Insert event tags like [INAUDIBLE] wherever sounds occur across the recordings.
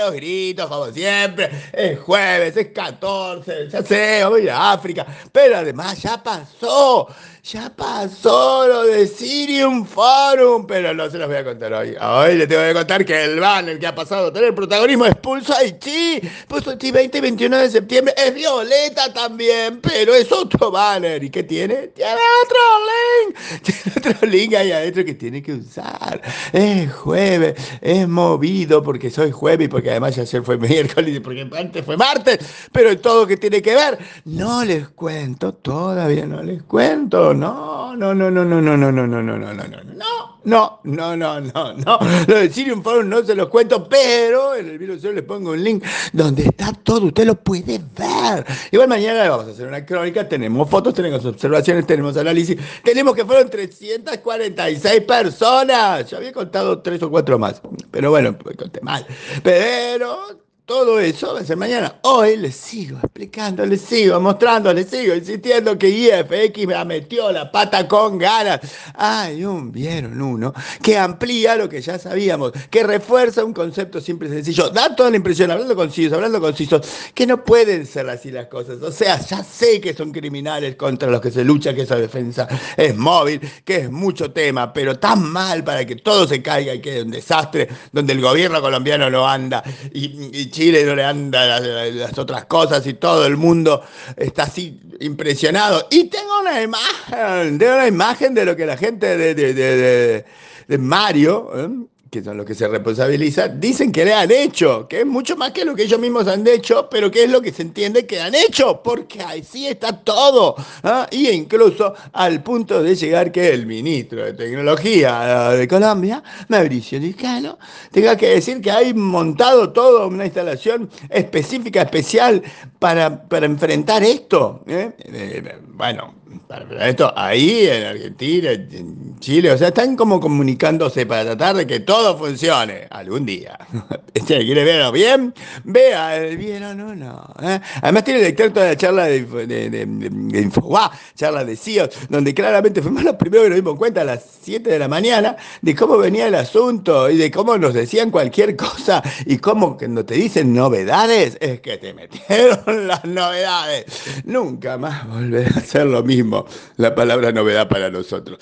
los gritos, como siempre. Es jueves, es 14, ya sé, voy a África. Pero además ya pasó. Ya pasó lo de Sirium Forum, pero no se los voy a contar hoy. Hoy les tengo que contar que el banner que ha pasado a tener protagonismo es Pulso Haití. Pulso Haití 20 y 21 de septiembre es violeta también, pero es otro banner. ¿Y qué tiene? Tiene otro link. [LAUGHS] Tiene otro link ahí adentro que tiene que usar. Es jueves, es movido porque soy jueves y porque además ayer fue miércoles porque antes fue martes, pero todo que tiene que ver, no les cuento, todavía no les cuento no, no, no, no, no, no, no, no, no, no, no, no, no, no, no, no, no, no. Lo de Sirium Forum no se los cuento, pero en el video les pongo un link donde está todo, usted lo puede ver. Igual mañana vamos a hacer una crónica, tenemos fotos, tenemos observaciones, tenemos análisis, tenemos que fueron 346 personas. Ya había contado tres o cuatro más, pero bueno, conté mal. Pero todo eso va a ser mañana. Hoy les sigo explicando, les sigo mostrando, les sigo insistiendo que IFX me metió la pata con ganas. Hay un, vieron uno, que amplía lo que ya sabíamos, que refuerza un concepto simple y sencillo. Da toda la impresión, hablando concisos, hablando concisos, que no pueden ser así las cosas. O sea, ya sé que son criminales contra los que se lucha, que esa defensa es móvil, que es mucho tema, pero tan mal para que todo se caiga y quede un desastre, donde el gobierno colombiano no anda Chile no le anda las, otras cosas y todo el mundo está así impresionado. Y tengo una imagen, tengo una imagen de lo que la gente de, de, Mario, ¿eh? Que son los que se responsabilizan, dicen que le han hecho, que es mucho más que lo que ellos mismos han hecho, pero que es lo que se entiende que han hecho, porque así está todo. ¿ah? Y incluso al punto de llegar que el ministro de Tecnología de Colombia, Mauricio Discano, tenga que decir que hay montado toda una instalación específica, especial para, para enfrentar esto. ¿eh? Eh, bueno, para esto ahí en Argentina, en Chile, o sea, están como comunicándose para tratar de que todo funcione algún día. [LAUGHS] Este, ¿Quiere verlo bien? Vea, bien o no, no. ¿eh? Además tiene el extracto de la charla de, de, de, charla de CIO, donde claramente fuimos los primeros que nos dimos cuenta a las 7 de la mañana de cómo venía el asunto y de cómo nos decían cualquier cosa y cómo cuando te dicen novedades es que te metieron [LAUGHS] las novedades. Nunca más volver a hacer lo mismo la palabra novedad para nosotros.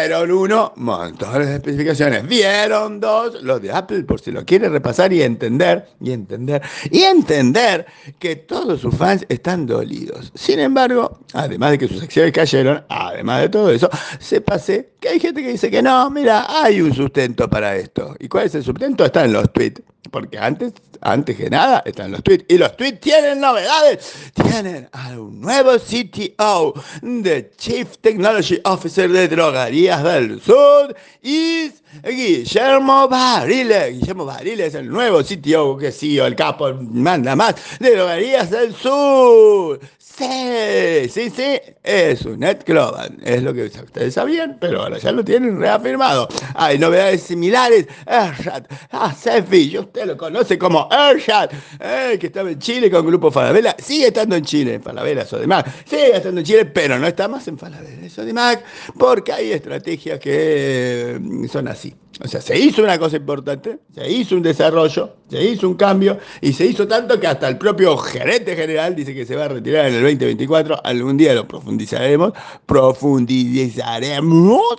Vieron uno, montones de especificaciones. Vieron dos, los de Apple, por si lo quiere repasar y entender, y entender, y entender que todos sus fans están dolidos. Sin embargo, además de que sus acciones cayeron, además de todo eso, se pase que hay gente que dice que no, mira, hay un sustento para esto. ¿Y cuál es el sustento? Está en los tweets. Porque antes, antes que nada, están los tweets. Y los tweets tienen novedades. Tienen a un nuevo CTO, de Chief Technology Officer de Drogarías del Sur, y Guillermo Barile. Guillermo Barile es el nuevo CTO, que sí, el capo manda más, de Drogarías del Sur. Sí, sí, sí, es un Net Global. Es lo que ustedes sabían, pero ahora ya lo tienen reafirmado. Hay novedades similares. Ershad, Asefi, usted lo conoce como Ershad, eh, que estaba en Chile con el grupo Falabella. Sigue estando en Chile, en Falabella, Sodimac. Sigue estando en Chile, pero no está más en Falabella, Sodimac, porque hay estrategias que mm, son así. O sea, se hizo una cosa importante, se hizo un desarrollo, se hizo un cambio y se hizo tanto que hasta el propio gerente general dice que se va a retirar en el 2024. Algún día lo profundizaremos, profundizaremos,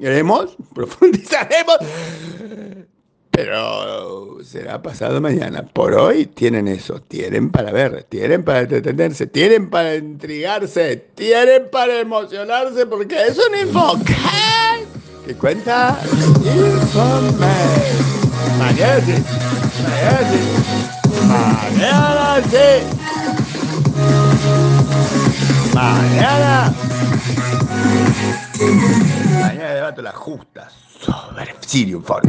¿Queremos? profundizaremos. Pero será pasado mañana. Por hoy tienen eso, tienen para ver, tienen para entretenerse, tienen para intrigarse, tienen para emocionarse porque es un enfoque que cuenta informe. Mañana sí. Mañana sí. Mañana sí. Mañana. Mañana debato las justas sobre Sirium Forum.